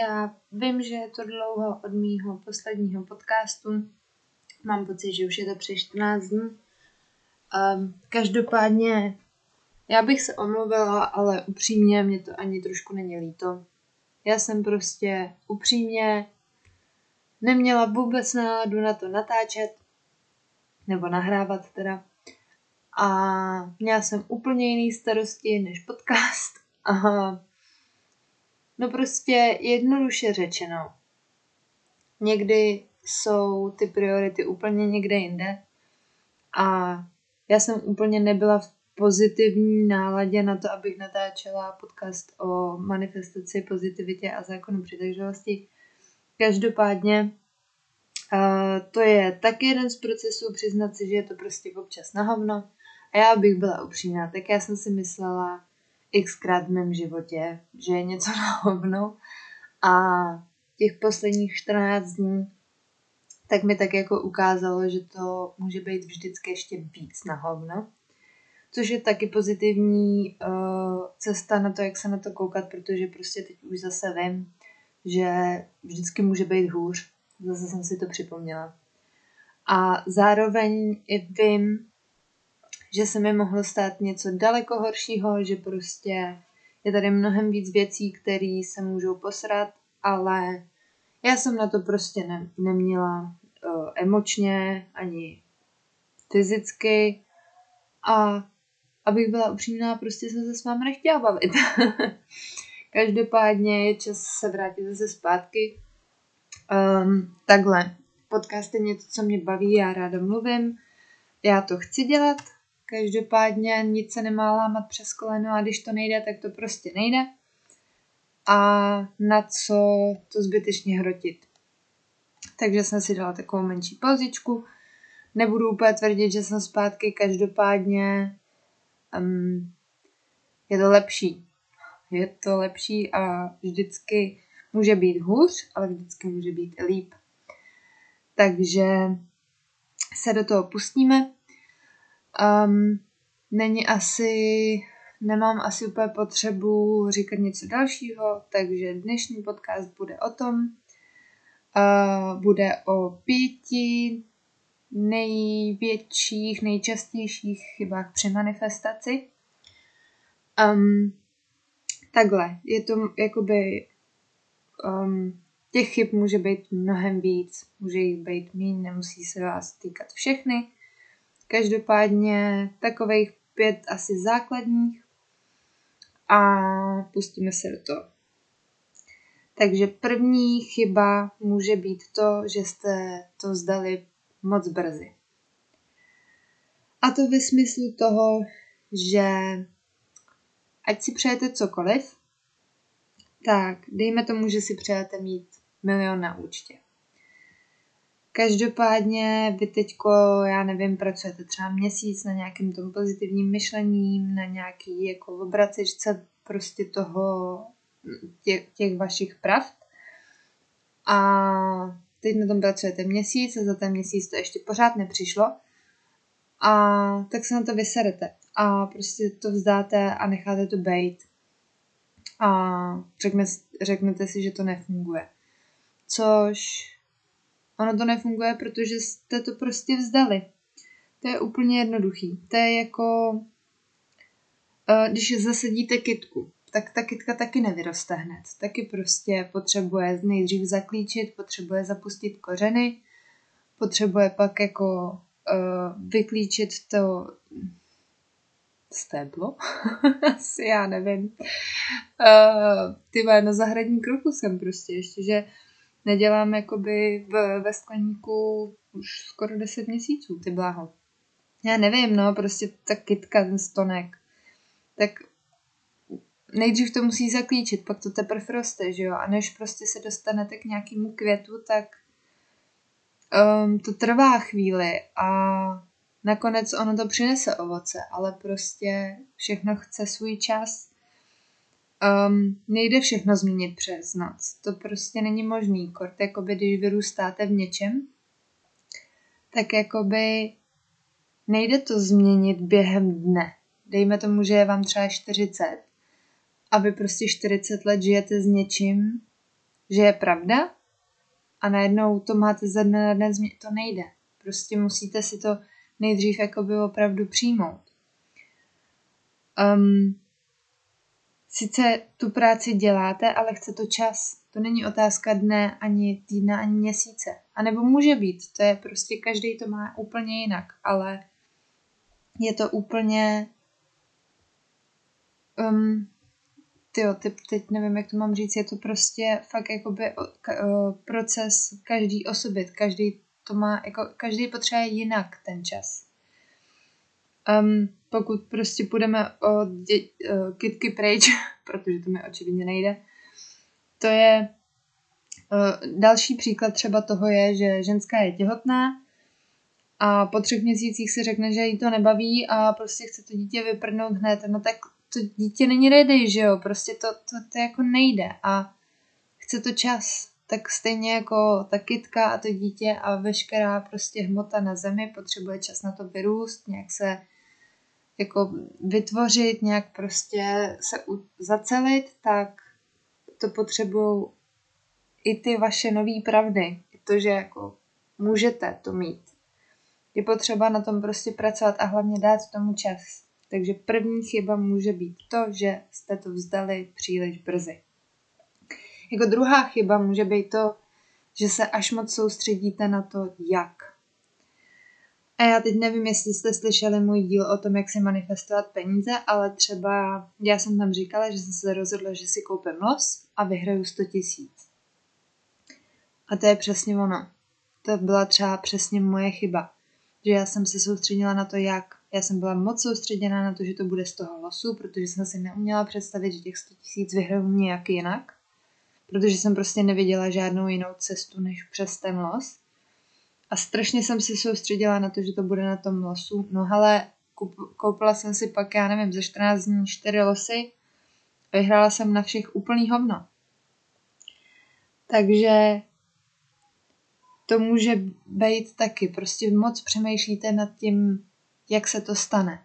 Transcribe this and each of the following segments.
já vím, že je to dlouho od mýho posledního podcastu. Mám pocit, že už je to přes 14 dní. Um, každopádně já bych se omluvila, ale upřímně mě to ani trošku není líto. Já jsem prostě upřímně neměla vůbec náladu na to natáčet, nebo nahrávat teda. A měla jsem úplně jiný starosti než podcast. A No prostě jednoduše řečeno. Někdy jsou ty priority úplně někde jinde a já jsem úplně nebyla v pozitivní náladě na to, abych natáčela podcast o manifestaci, pozitivitě a zákonu přitažlivosti. Každopádně to je taky jeden z procesů přiznat si, že je to prostě občas na hovno. A já bych byla upřímná, tak já jsem si myslela, xkrát v mém životě, že je něco na hovno a těch posledních 14 dní tak mi tak jako ukázalo, že to může být vždycky ještě víc na hovno. Což je taky pozitivní uh, cesta na to, jak se na to koukat, protože prostě teď už zase vím, že vždycky může být hůř. Zase jsem si to připomněla. A zároveň i vím, že se mi mohlo stát něco daleko horšího, že prostě je tady mnohem víc věcí, které se můžou posrat, ale já jsem na to prostě ne, neměla uh, emočně ani fyzicky a abych byla upřímná, prostě jsem se s vámi nechtěla bavit. Každopádně je čas se vrátit zase zpátky. Um, takhle, podcast je něco, co mě baví, já ráda mluvím, já to chci dělat, Každopádně nic se nemá lámat přes koleno a když to nejde, tak to prostě nejde. A na co to zbytečně hrotit. Takže jsem si dala takovou menší pauzičku. Nebudu úplně tvrdit, že jsem zpátky, každopádně um, je to lepší. Je to lepší a vždycky může být hůř, ale vždycky může být líp. Takže se do toho pustíme. Um, není asi, nemám asi úplně potřebu říkat něco dalšího, takže dnešní podcast bude o tom, uh, bude o pěti největších, nejčastějších chybách při manifestaci. Um, takhle, je to jakoby um, těch chyb může být mnohem víc, může jich být méně, nemusí se vás týkat všechny, Každopádně takových pět asi základních a pustíme se do toho. Takže první chyba může být to, že jste to zdali moc brzy. A to ve smyslu toho, že ať si přejete cokoliv, tak dejme tomu, že si přejete mít milion na účtě. Každopádně vy teďko, já nevím, pracujete třeba měsíc na nějakém tom pozitivním myšlením, na nějaký jako obracičce prostě toho, těch, těch vašich pravd. A teď na tom pracujete měsíc a za ten měsíc to ještě pořád nepřišlo. A tak se na to vyserete a prostě to vzdáte a necháte to být. A řekne, řeknete si, že to nefunguje. Což Ono to nefunguje, protože jste to prostě vzdali. To je úplně jednoduchý. To je jako, uh, když zasadíte kytku, tak ta kytka taky nevyroste hned. Taky prostě potřebuje nejdřív zaklíčit, potřebuje zapustit kořeny, potřebuje pak jako uh, vyklíčit to stéblo. Asi já nevím. Uh, ty na zahradní kroku jsem prostě ještě, že nedělám jakoby v, ve skleníku už skoro 10 měsíců, ty bláho. Já nevím, no, prostě ta kytka, ten stonek. Tak nejdřív to musí zaklíčit, pak to teprve roste, že jo? A než prostě se dostanete k nějakému květu, tak um, to trvá chvíli a nakonec ono to přinese ovoce, ale prostě všechno chce svůj čas. Um, nejde všechno změnit přes noc. To prostě není možný. Kort, jakoby, když vyrůstáte v něčem, tak jakoby nejde to změnit během dne. Dejme tomu, že je vám třeba 40 a vy prostě 40 let žijete s něčím, že je pravda a najednou to máte ze dne na den změnit. To nejde. Prostě musíte si to nejdřív jakoby opravdu přijmout. Um, sice tu práci děláte, ale chce to čas. To není otázka dne, ani týdna, ani měsíce. A nebo může být, to je prostě každý to má úplně jinak, ale je to úplně um, tyjo, ty, teď nevím, jak to mám říct, je to prostě fakt jakoby proces každý osoby, každý to má, jako každý potřebuje jinak ten čas. Um, pokud prostě půjdeme o dě, uh, kitky pryč, protože to mi očividně nejde, to je další příklad třeba toho je, že ženská je těhotná a po třech měsících si řekne, že jí to nebaví a prostě chce to dítě vyprdnout hned, no tak to dítě není ready, že jo, prostě to, to, to jako nejde a chce to čas. Tak stejně jako ta kytka a to dítě a veškerá prostě hmota na zemi potřebuje čas na to vyrůst, nějak se jako vytvořit, nějak prostě se u, zacelit, tak to potřebují i ty vaše nové pravdy. I to, že jako můžete to mít. Je potřeba na tom prostě pracovat a hlavně dát tomu čas. Takže první chyba může být to, že jste to vzdali příliš brzy. Jako druhá chyba může být to, že se až moc soustředíte na to, jak. A já teď nevím, jestli jste slyšeli můj díl o tom, jak si manifestovat peníze, ale třeba já jsem tam říkala, že jsem se rozhodla, že si koupím los a vyhraju 100 tisíc. A to je přesně ono. To byla třeba přesně moje chyba. Že já jsem se soustředila na to, jak. Já jsem byla moc soustředěná na to, že to bude z toho losu, protože jsem si neuměla představit, že těch 100 tisíc vyhraju nějak jinak. Protože jsem prostě neviděla žádnou jinou cestu, než přes ten los. A strašně jsem se soustředila na to, že to bude na tom losu. No ale koupila jsem si pak, já nevím, ze 14 dní 4 losy. Vyhrála jsem na všech úplný hovno. Takže to může být taky. Prostě moc přemýšlíte nad tím, jak se to stane.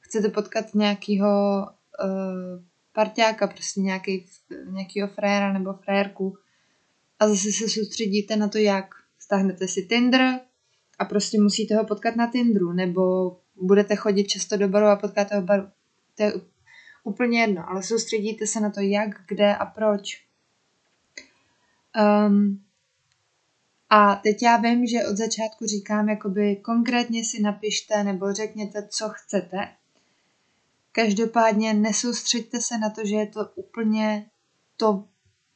Chcete potkat nějakého uh, parťáka, prostě nějaký, nějakýho fréra nebo frérku a zase se soustředíte na to, jak. Stáhnete si Tinder a prostě musíte ho potkat na Tinderu, nebo budete chodit často do baru a potkáte ho baru. To je úplně jedno, ale soustředíte se na to, jak, kde a proč. Um, a teď já vím, že od začátku říkám, jakoby konkrétně si napište nebo řekněte, co chcete. Každopádně nesoustřeďte se na to, že je to úplně to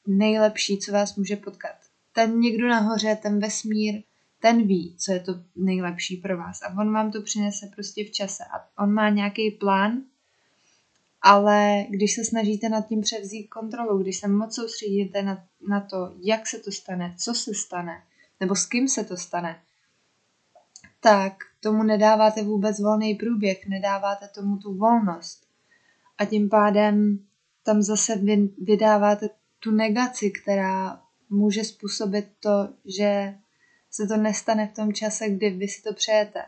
nejlepší, co vás může potkat. Ten někdo nahoře, ten vesmír, ten ví, co je to nejlepší pro vás a on vám to přinese prostě v čase a on má nějaký plán, ale když se snažíte nad tím převzít kontrolu, když se moc soustředíte na, na to, jak se to stane, co se stane, nebo s kým se to stane, tak tomu nedáváte vůbec volný průběh, nedáváte tomu tu volnost. A tím pádem tam zase vy, vydáváte tu negaci, která může způsobit to, že se to nestane v tom čase, kdy vy si to přejete.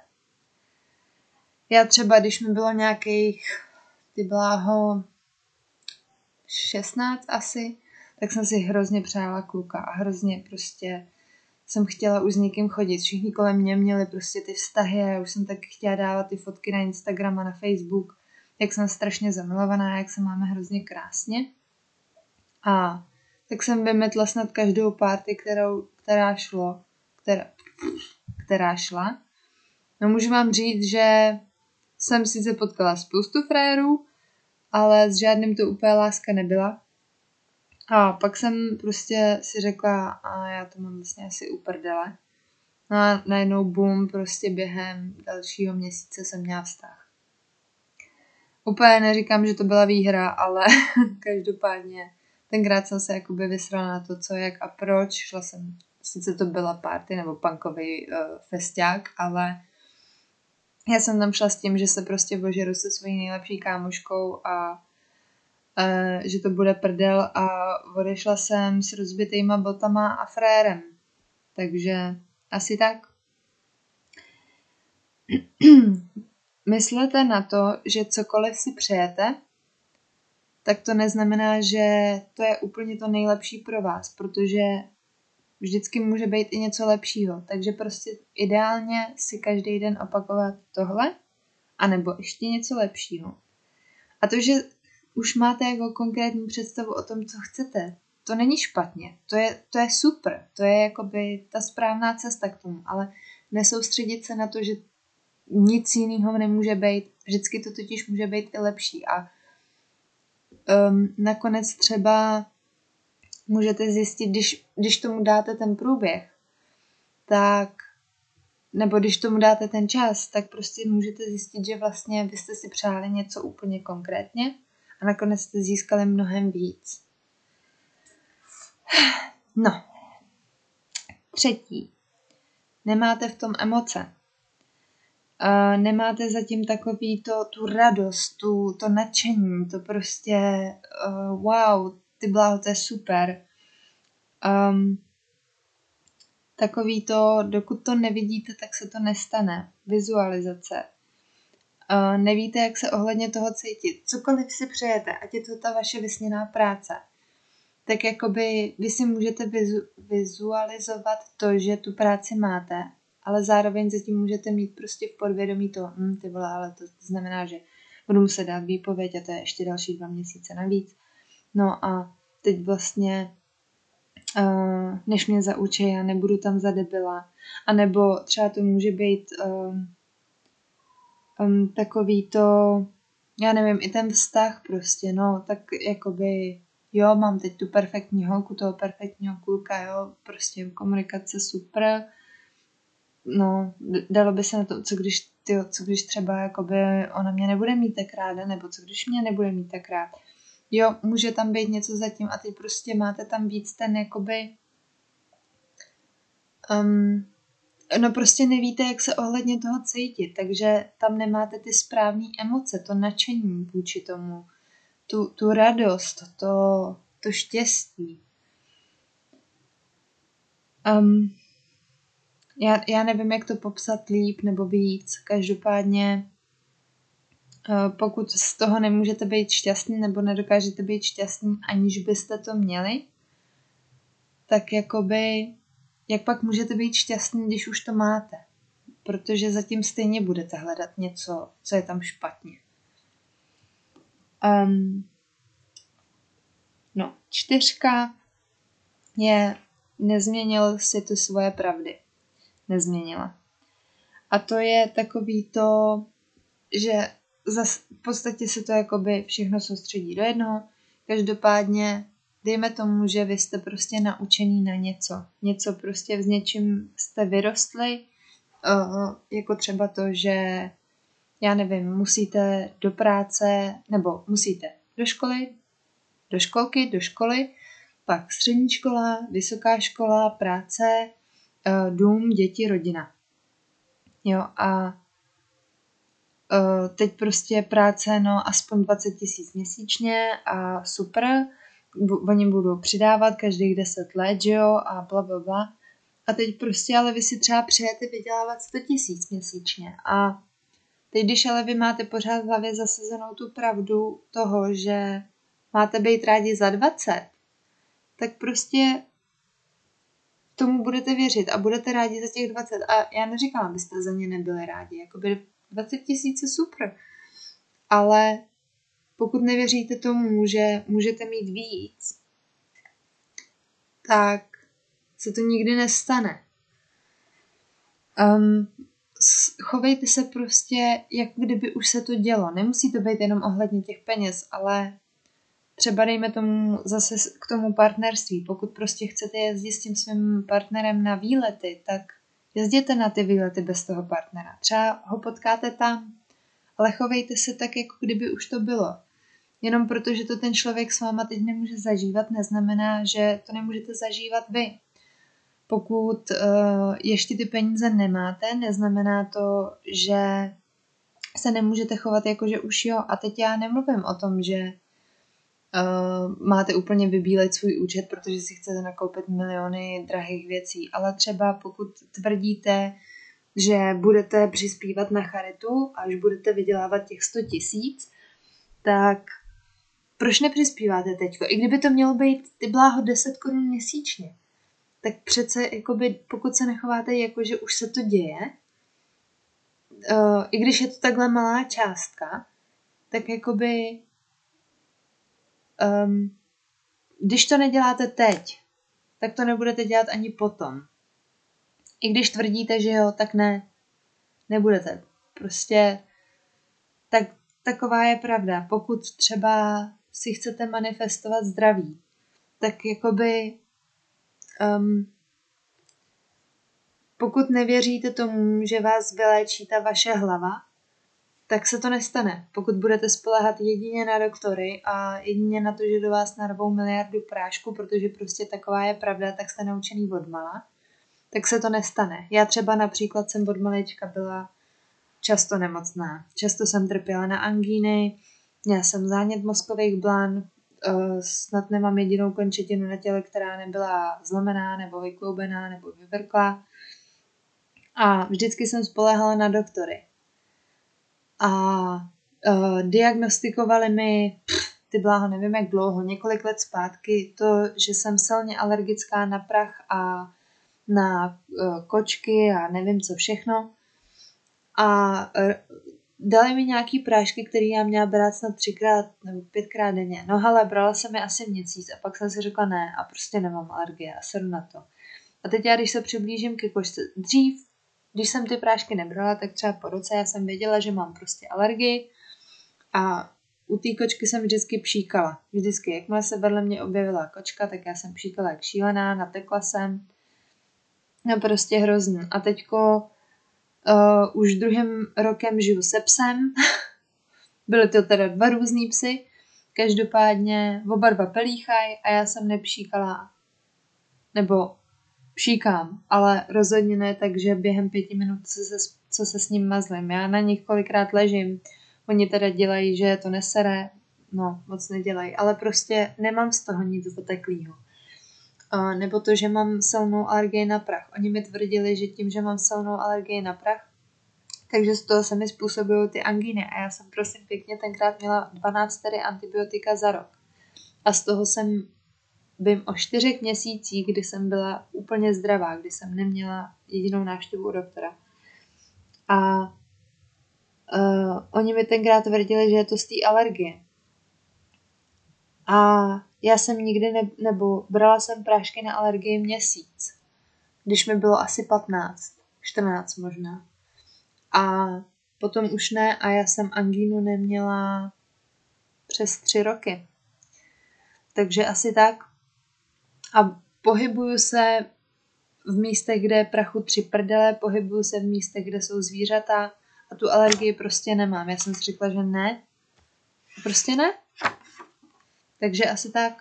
Já třeba, když mi bylo nějakých, ty bláho, 16 asi, tak jsem si hrozně přála kluka a hrozně prostě jsem chtěla už s někým chodit. Všichni kolem mě měli prostě ty vztahy a já už jsem tak chtěla dávat ty fotky na Instagram a na Facebook, jak jsem strašně zamilovaná, jak se máme hrozně krásně. A tak jsem vymetla snad každou party, kterou, která šlo, která, která šla. No můžu vám říct, že jsem sice potkala spoustu frérů, ale s žádným to úplně láska nebyla. A pak jsem prostě si řekla, a já to mám vlastně asi uprdele. No a najednou boom, prostě během dalšího měsíce jsem měla vztah. Úplně neříkám, že to byla výhra, ale každopádně tenkrát jsem se jakoby vysrala na to, co, jak a proč. Šla jsem, sice to byla party nebo punkový uh, festiák, ale já jsem tam šla s tím, že se prostě vožeru se svojí nejlepší kámoškou a uh, že to bude prdel a odešla jsem s rozbitýma botama a frérem. Takže asi tak. Myslete na to, že cokoliv si přejete, tak to neznamená, že to je úplně to nejlepší pro vás, protože vždycky může být i něco lepšího. Takže prostě ideálně si každý den opakovat tohle, anebo ještě něco lepšího. A to, že už máte jako konkrétní představu o tom, co chcete, to není špatně, to je, to je super, to je jakoby ta správná cesta k tomu, ale nesoustředit se na to, že nic jiného nemůže být, vždycky to totiž může být i lepší. A um, nakonec třeba můžete zjistit, když, když tomu dáte ten průběh, tak nebo když tomu dáte ten čas, tak prostě můžete zjistit, že vlastně vy jste si přáli něco úplně konkrétně a nakonec jste získali mnohem víc. No. Třetí. Nemáte v tom emoce. Uh, nemáte zatím takový to, tu radost, tu, to nadšení, to prostě uh, wow, ty bláho, to je super. Um, takový to, dokud to nevidíte, tak se to nestane. Vizualizace. Uh, nevíte, jak se ohledně toho cítit. Cokoliv si přejete, ať je to ta vaše vysněná práce, tak jakoby vy si můžete vizu, vizualizovat to, že tu práci máte, ale zároveň zatím můžete mít prostě v podvědomí to, hm, ty vole, ale to znamená, že budu muset dát výpověď a to je ještě další dva měsíce navíc. No a teď vlastně, uh, než mě zaučí, já nebudu tam za debila. A nebo třeba to může být um, um, takový to, já nevím, i ten vztah prostě, no, tak jakoby, jo, mám teď tu perfektní holku, toho perfektního kluka, jo, prostě komunikace super, no, dalo by se na to, co když, tyjo, co když třeba jakoby ona mě nebude mít tak ráda, nebo co když mě nebude mít tak rád jo, může tam být něco zatím a teď prostě máte tam víc ten jakoby um, no prostě nevíte, jak se ohledně toho cítit, takže tam nemáte ty správné emoce, to nadšení vůči tomu, tu, tu radost, to, to štěstí. Um, já, já nevím, jak to popsat líp nebo víc. Každopádně Eh, pokud z toho nemůžete být šťastný nebo nedokážete být šťastný, aniž byste to měli, tak jakoby, jak pak můžete být šťastný, když už to máte? Protože zatím stejně budete hledat něco, co je tam špatně. Um, no, čtyřka je nezměnil si ty svoje pravdy. Nezměnila. A to je takový to, že zas, v podstatě se to jakoby všechno soustředí do jednoho. Každopádně dejme tomu, že vy jste prostě naučený na něco. Něco prostě s něčím jste vyrostli, uh, jako třeba to, že já nevím, musíte do práce, nebo musíte do školy, do školky, do školy, pak střední škola, vysoká škola, práce, dům, děti, rodina. Jo, a uh, teď prostě práce, no aspoň 20 tisíc měsíčně a super, oni budou přidávat každých 10 let, že jo, a bla, bla, bla. A teď prostě, ale vy si třeba přejete vydělávat 100 tisíc měsíčně a teď, když ale vy máte pořád v hlavě zasazenou tu pravdu toho, že máte být rádi za 20, tak prostě tomu budete věřit a budete rádi za těch 20. A já neříkám, abyste za ně nebyli rádi. Jakoby 20 tisíc je super. Ale pokud nevěříte tomu, že můžete mít víc, tak se to nikdy nestane. Um, chovejte se prostě, jak kdyby už se to dělo. Nemusí to být jenom ohledně těch peněz, ale třeba dejme tomu zase k tomu partnerství. Pokud prostě chcete jezdit s tím svým partnerem na výlety, tak Jezděte na ty výlety bez toho partnera. Třeba ho potkáte tam ale chovejte se tak, jako kdyby už to bylo. Jenom protože to ten člověk s váma teď nemůže zažívat, neznamená, že to nemůžete zažívat vy. Pokud uh, ještě ty peníze nemáte, neznamená to, že se nemůžete chovat jako, že už jo. A teď já nemluvím o tom, že uh, máte úplně vybílet svůj účet, protože si chcete nakoupit miliony drahých věcí, ale třeba pokud tvrdíte, že budete přispívat na charitu, až budete vydělávat těch 100 tisíc, tak proč nepřispíváte teď? I kdyby to mělo být ty bláho 10 korun měsíčně, tak přece, jakoby, pokud se nechováte jako, že už se to děje, uh, i když je to takhle malá částka, tak jakoby um, když to neděláte teď, tak to nebudete dělat ani potom. I když tvrdíte, že jo, tak ne, nebudete. Prostě tak, taková je pravda. Pokud třeba si chcete manifestovat zdraví, tak jakoby um, pokud nevěříte tomu, že vás vyléčí ta vaše hlava, tak se to nestane. Pokud budete spolehat jedině na doktory a jedině na to, že do vás narvou miliardu prášku, protože prostě taková je pravda, tak jste naučený od mala, tak se to nestane. Já třeba například jsem od malička byla často nemocná. Často jsem trpěla na angíny, měla jsem zánět mozkových blán, eh, snad nemám jedinou končetinu na těle, která nebyla zlomená nebo vykloubená nebo vyvrklá. A vždycky jsem spolehala na doktory. A uh, diagnostikovali mi, pff, ty bláho, nevím jak dlouho, několik let zpátky, to, že jsem silně alergická na prach a na uh, kočky a nevím co všechno. A uh, dali mi nějaký prášky, které já měla brát snad třikrát nebo pětkrát denně. No hele, brala jsem je asi měsíc a pak jsem si řekla ne a prostě nemám alergie a sedu na to. A teď já, když se přiblížím ke kočce, dřív, když jsem ty prášky nebrala, tak třeba po roce já jsem věděla, že mám prostě alergii a u té kočky jsem vždycky pšíkala. Vždycky, jakmile se vedle mě objevila kočka, tak já jsem pšíkala jak šílená, natekla jsem. No prostě hrozný. A teďko Uh, už druhým rokem žiju se psem. Byly to teda dva různý psy. Každopádně oba dva pelíchaj a já jsem nepšíkala. Nebo pšíkám, ale rozhodně ne tak, že během pěti minut se, co se s ním mazlím. Já na nich kolikrát ležím. Oni teda dělají, že to nesere. No, moc nedělají. Ale prostě nemám z toho nic zateklého. Nebo to, že mám silnou alergii na prach. Oni mi tvrdili, že tím, že mám silnou alergii na prach, takže z toho se mi způsobují ty angíny. A já jsem prosím pěkně tenkrát měla 12 tedy antibiotika za rok. A z toho jsem vím o čtyřech měsících, kdy jsem byla úplně zdravá, kdy jsem neměla jedinou návštěvu u doktora. A uh, oni mi tenkrát tvrdili, že je to z té alergie. A já jsem nikdy ne, nebo brala jsem prášky na alergii měsíc, když mi bylo asi 15, 14 možná. A potom už ne a já jsem angínu neměla přes tři roky. Takže asi tak. A pohybuju se v místech, kde je prachu tři prdele, pohybuju se v místech, kde jsou zvířata a tu alergii prostě nemám. Já jsem si řekla, že ne. Prostě ne. Takže asi tak.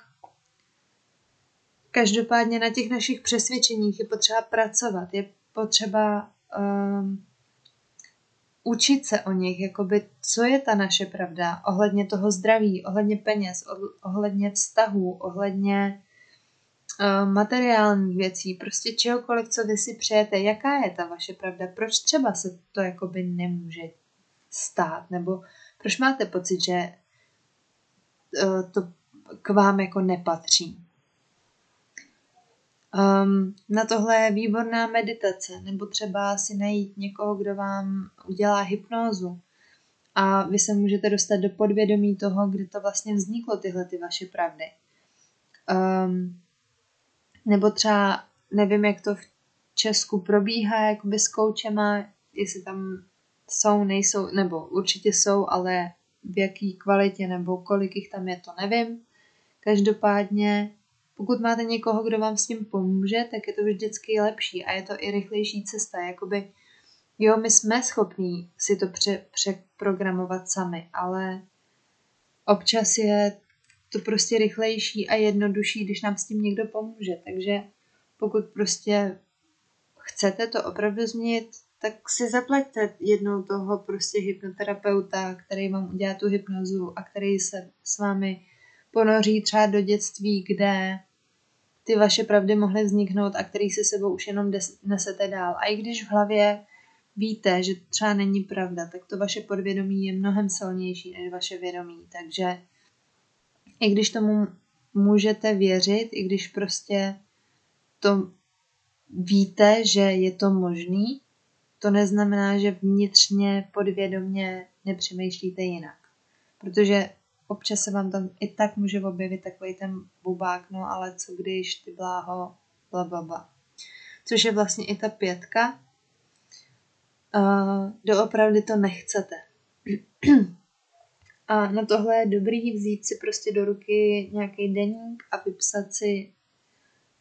Každopádně na těch našich přesvědčeních je potřeba pracovat, je potřeba um, učit se o nich, jakoby, co je ta naše pravda ohledně toho zdraví, ohledně peněz, ohledně vztahů, ohledně materiálních věcí, prostě čehokoliv, co vy si přejete, jaká je ta vaše pravda, proč třeba se to jakoby nemůže stát, nebo proč máte pocit, že uh, to k vám jako nepatří. Um, na tohle je výborná meditace, nebo třeba si najít někoho, kdo vám udělá hypnózu. A vy se můžete dostat do podvědomí toho, kdy to vlastně vzniklo, tyhle ty vaše pravdy. Um, nebo třeba, nevím, jak to v Česku probíhá, jakoby s koučema, jestli tam jsou, nejsou, nebo určitě jsou, ale v jaký kvalitě nebo kolik jich tam je, to nevím. Každopádně, pokud máte někoho, kdo vám s tím pomůže, tak je to vždycky lepší a je to i rychlejší cesta. Jakoby Jo, my jsme schopní si to pře- přeprogramovat sami, ale občas je to prostě rychlejší a jednodušší, když nám s tím někdo pomůže. Takže pokud prostě chcete to opravdu změnit, tak si zaplaťte jednou toho prostě hypnoterapeuta, který vám udělá tu hypnozu a který se s vámi ponoří třeba do dětství, kde ty vaše pravdy mohly vzniknout a který si sebou už jenom nesete dál. A i když v hlavě víte, že třeba není pravda, tak to vaše podvědomí je mnohem silnější než vaše vědomí. Takže i když tomu můžete věřit, i když prostě to víte, že je to možný, to neznamená, že vnitřně podvědomě nepřemýšlíte jinak. Protože občas se vám tam i tak může objevit takový ten bubák, no ale co když ty bláho, blablabla. Což je vlastně i ta pětka. Uh, doopravdy to nechcete. A na tohle je dobrý vzít si prostě do ruky nějaký deník a vypsat si,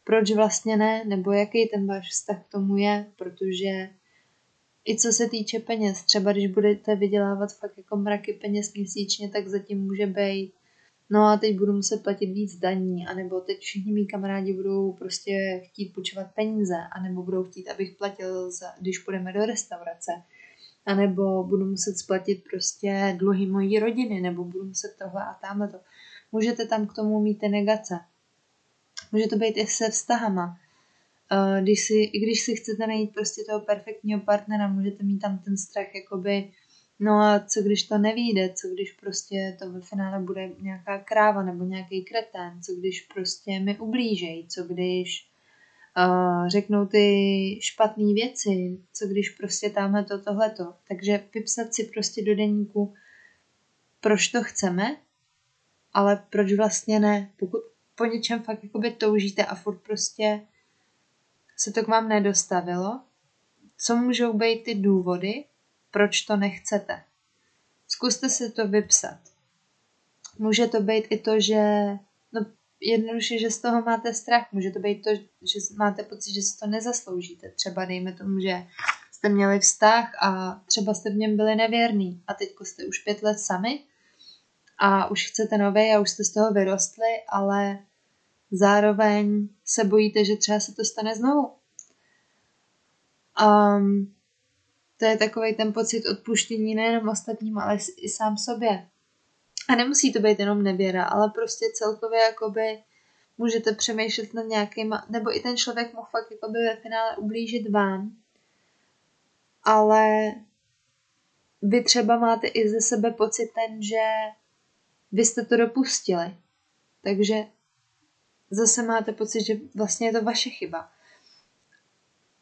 proč vlastně ne, nebo jaký ten váš vztah k tomu je, protože i co se týče peněz, třeba když budete vydělávat fakt jako mraky peněz měsíčně, tak zatím může být no a teď budu muset platit víc daní, anebo teď všichni mý kamarádi budou prostě chtít půjčovat peníze, anebo budou chtít, abych platil, za, když půjdeme do restaurace, anebo budu muset splatit prostě dluhy mojí rodiny, nebo budu muset tohle a tamhle to. Můžete tam k tomu mít ty negace. Může to být i se vztahama. Eh, když si, když si chcete najít prostě toho perfektního partnera, můžete mít tam ten strach, jakoby, no a co když to nevíde, co když prostě to ve finále bude nějaká kráva nebo nějaký kretén, co když prostě mi ublížejí, co když řeknou ty špatné věci, co když prostě tamhle to, tohleto. Takže vypsat si prostě do deníku, proč to chceme, ale proč vlastně ne. Pokud po něčem fakt jakoby toužíte a furt prostě se to k vám nedostavilo, co můžou být ty důvody, proč to nechcete. Zkuste si to vypsat. Může to být i to, že no, jednoduše, že z toho máte strach. Může to být to, že máte pocit, že si to nezasloužíte. Třeba dejme tomu, že jste měli vztah a třeba jste v něm byli nevěrný a teď jste už pět let sami a už chcete nové a už jste z toho vyrostli, ale zároveň se bojíte, že třeba se to stane znovu. Um, to je takový ten pocit odpuštění nejenom ostatním, ale i sám sobě. A nemusí to být jenom nevěra, ale prostě celkově jakoby můžete přemýšlet nad nějakým, nebo i ten člověk mohl fakt jakoby ve finále ublížit vám, ale vy třeba máte i ze sebe pocit ten, že vy jste to dopustili. Takže zase máte pocit, že vlastně je to vaše chyba.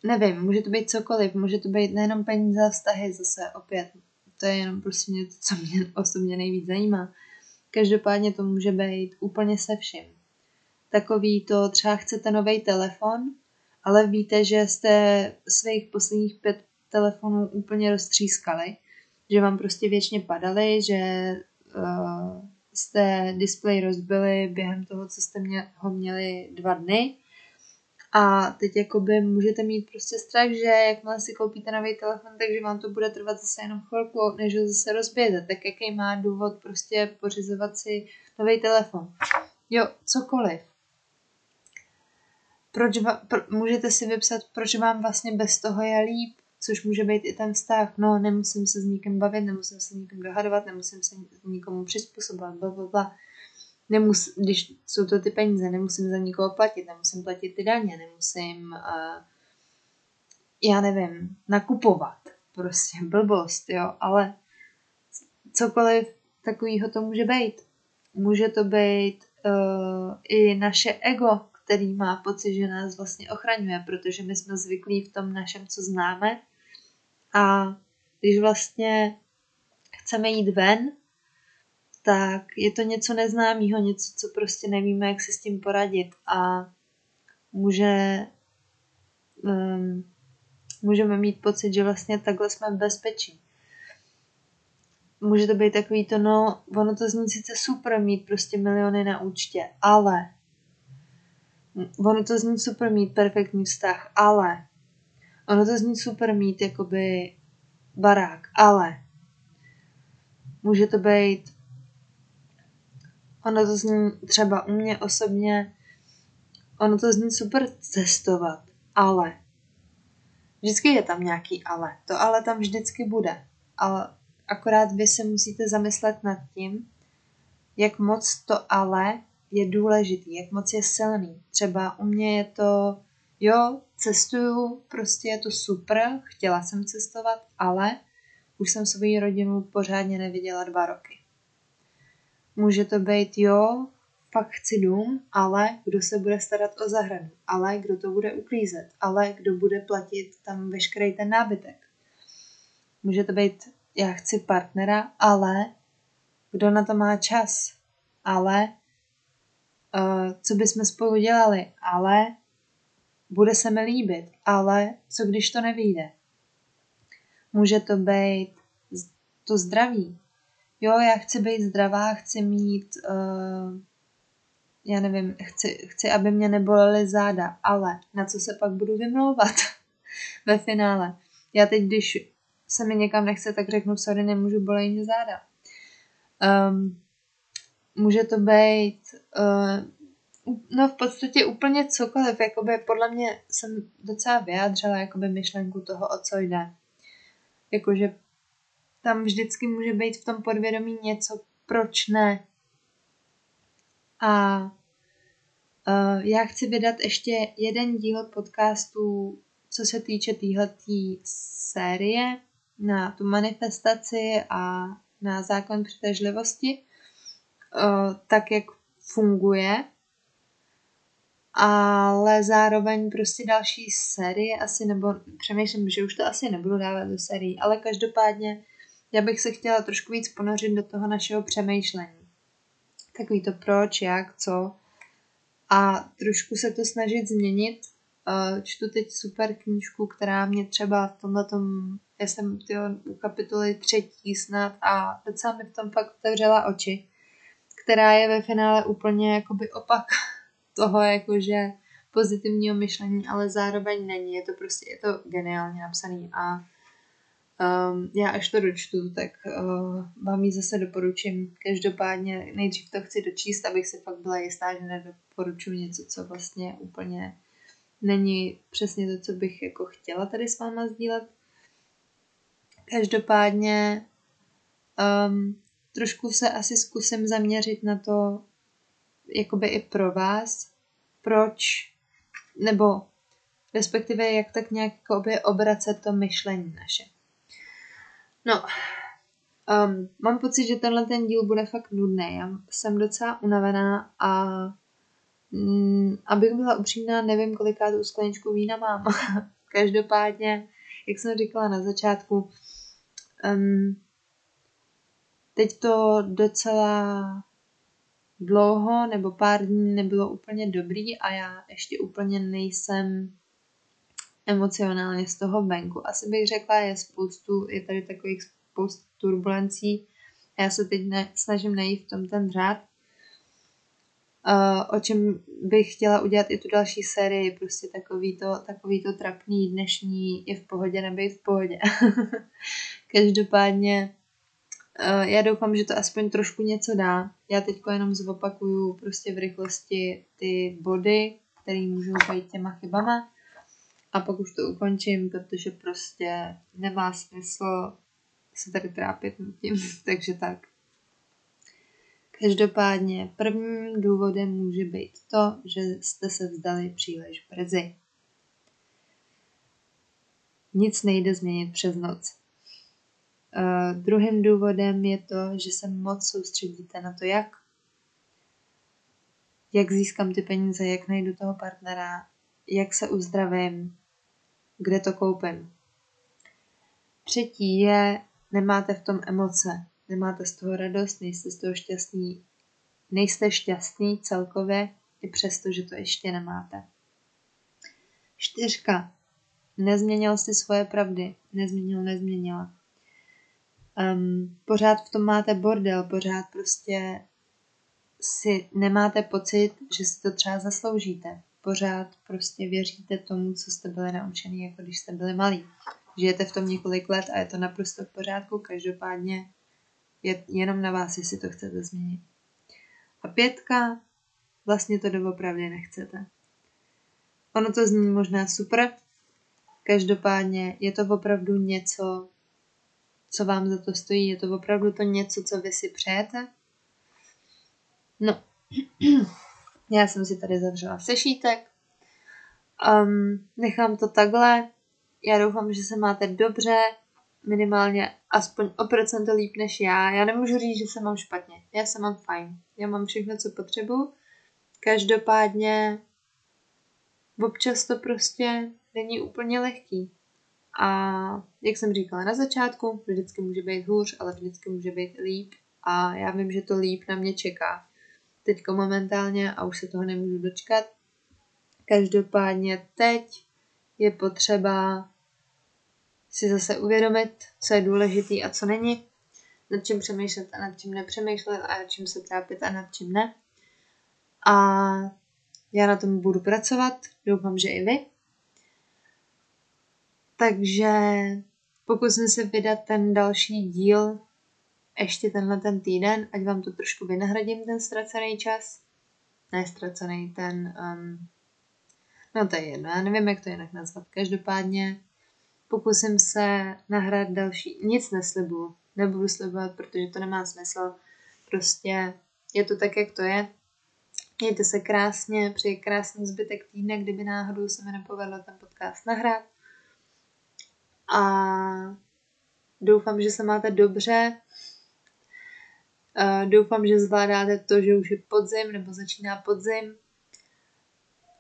Nevím, může to být cokoliv, může to být nejenom peníze vztahy zase opět. To je jenom prostě něco, co mě osobně nejvíc zajímá. Každopádně to může být úplně se vším. Takový to třeba chcete nový telefon, ale víte, že jste svých posledních pět telefonů úplně roztřískali, že vám prostě věčně padaly, že uh, jste display rozbili během toho, co jste mě, ho měli dva dny. A teď jakoby můžete mít prostě strach, že jakmile si koupíte nový telefon, takže vám to bude trvat zase jenom chvilku, než ho zase rozbijete. Tak jaký má důvod prostě pořizovat si nový telefon? Jo, cokoliv. Proč va, pro, můžete si vypsat, proč vám vlastně bez toho je líp, což může být i ten vztah. No, nemusím se s nikým bavit, nemusím se s nikým dohadovat, nemusím se nikomu přizpůsobovat, bla, bla, bla. Nemus, když jsou to ty peníze, nemusím za nikoho platit, nemusím platit ty daně, nemusím, uh, já nevím, nakupovat. Prostě blbost, jo, ale cokoliv takového to může být. Může to být uh, i naše ego, který má pocit, že nás vlastně ochraňuje, protože my jsme zvyklí v tom našem, co známe, a když vlastně chceme jít ven, tak je to něco neznámého, něco, co prostě nevíme, jak si s tím poradit a může, um, můžeme mít pocit, že vlastně takhle jsme v bezpečí. Může to být takový to, no, ono to zní sice super mít prostě miliony na účtě, ale ono to zní super mít perfektní vztah, ale ono to zní super mít jakoby barák, ale může to být, ono to zní třeba u mě osobně, ono to zní super cestovat, ale vždycky je tam nějaký ale. To ale tam vždycky bude. Ale akorát vy se musíte zamyslet nad tím, jak moc to ale je důležitý, jak moc je silný. Třeba u mě je to, jo, cestuju, prostě je to super, chtěla jsem cestovat, ale už jsem svou rodinu pořádně neviděla dva roky. Může to být, jo, pak chci dům, ale kdo se bude starat o zahradu, ale kdo to bude uklízet, ale kdo bude platit tam veškerý ten nábytek. Může to být, já chci partnera, ale kdo na to má čas, ale uh, co bychom spolu dělali, ale bude se mi líbit, ale co když to nevyjde. Může to být to zdraví. Jo, já chci být zdravá, chci mít, uh, já nevím, chci, chci, aby mě nebolely záda, ale na co se pak budu vymlouvat ve finále. Já teď, když se mi někam nechce, tak řeknu, sorry, nemůžu, bolej mě záda. Um, může to být, uh, no v podstatě úplně cokoliv, jakoby podle mě jsem docela vyjádřila jakoby myšlenku toho, o co jde. Jakože tam vždycky může být v tom podvědomí něco, proč ne. A uh, já chci vydat ještě jeden díl podcastu, co se týče téhletý série na tu manifestaci a na zákon přitažlivosti, uh, tak jak funguje, ale zároveň prostě další série asi, nebo přemýšlím, že už to asi nebudu dávat do sérii, ale každopádně já bych se chtěla trošku víc ponořit do toho našeho přemýšlení. Takový to proč, jak, co. A trošku se to snažit změnit. Uh, čtu teď super knížku, která mě třeba v tomhle tom, já jsem tyjo, u kapitoly třetí snad a docela mi v tom fakt otevřela oči, která je ve finále úplně jakoby opak toho jakože pozitivního myšlení, ale zároveň není. Je to prostě, je to geniálně napsaný a Um, já až to dočtu, tak uh, vám ji zase doporučím. Každopádně nejdřív to chci dočíst, abych si fakt byla jistá, že nedoporučuji něco, co vlastně úplně není přesně to, co bych jako chtěla tady s váma sdílet. Každopádně um, trošku se asi zkusím zaměřit na to, jakoby i pro vás, proč, nebo respektive jak tak nějak obracet to myšlení naše. No, um, mám pocit, že tenhle ten díl bude fakt nudný. Já jsem docela unavená a mm, abych byla upřímná, nevím, koliká tu skleničku vína mám. Každopádně, jak jsem říkala na začátku, um, teď to docela dlouho nebo pár dní nebylo úplně dobrý a já ještě úplně nejsem emocionálně z toho venku. Asi bych řekla, je spoustu, je tady takových spoustu turbulencí. Já se teď ne, snažím najít v tom ten řád. Uh, o čem bych chtěla udělat i tu další sérii, prostě takový to, takový to trapný dnešní je v pohodě, nebej v pohodě. Každopádně uh, já doufám, že to aspoň trošku něco dá. Já teď jenom zopakuju prostě v rychlosti ty body, které můžou být těma chybama a pak už to ukončím, protože prostě nemá smysl se tady trápit nad tím, takže tak. Každopádně prvním důvodem může být to, že jste se vzdali příliš brzy. Nic nejde změnit přes noc. Uh, druhým důvodem je to, že se moc soustředíte na to, jak. Jak získám ty peníze, jak najdu toho partnera, jak se uzdravím, kde to koupím. Třetí je, nemáte v tom emoce, nemáte z toho radost, nejste z toho šťastný, nejste šťastný celkově, i přesto, že to ještě nemáte. Čtyřka. Nezměnil si svoje pravdy. Nezměnil, nezměnila. Um, pořád v tom máte bordel, pořád prostě si nemáte pocit, že si to třeba zasloužíte pořád prostě věříte tomu, co jste byli naučený, jako když jste byli malí. žijete v tom několik let a je to naprosto v pořádku, každopádně je jenom na vás, jestli to chcete změnit. A pětka, vlastně to doopravdy nechcete. Ono to zní možná super, každopádně je to opravdu něco, co vám za to stojí, je to opravdu to něco, co vy si přejete. No, já jsem si tady zavřela sešítek, um, nechám to takhle, já doufám, že se máte dobře, minimálně aspoň o procento líp než já. Já nemůžu říct, že se mám špatně. Já se mám fajn. Já mám všechno, co potřebuji. Každopádně občas to prostě není úplně lehký. A jak jsem říkala na začátku, vždycky může být hůř, ale vždycky může být líp. A já vím, že to líp na mě čeká. Teďko momentálně a už se toho nemůžu dočkat. Každopádně teď je potřeba si zase uvědomit, co je důležitý a co není, nad čím přemýšlet a nad čím nepřemýšlet a nad čím se trápit a nad čím ne. A já na tom budu pracovat, doufám, že i vy. Takže pokusím se vydat ten další díl ještě tenhle ten týden, ať vám to trošku vynahradím, ten ztracený čas. Ne ztracený, ten... Um, no to je jedno, já nevím, jak to jinak nazvat. Každopádně pokusím se nahrát další. Nic neslibuju, nebudu slibovat, protože to nemá smysl. Prostě je to tak, jak to je. Mějte se krásně, přeji krásný zbytek týdne, kdyby náhodou se mi nepovedlo ten podcast nahrát. A doufám, že se máte dobře. Doufám, že zvládáte to, že už je podzim nebo začíná podzim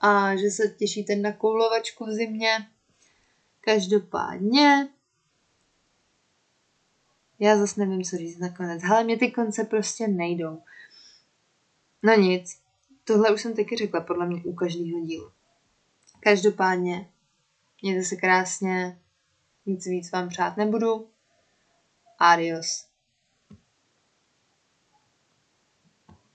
a že se těšíte na koulovačku v zimě. Každopádně já zase nevím, co říct nakonec. Ale mě ty konce prostě nejdou. No nic, tohle už jsem taky řekla podle mě u každého dílu. Každopádně, mějte se krásně, nic víc vám přát nebudu. Adios.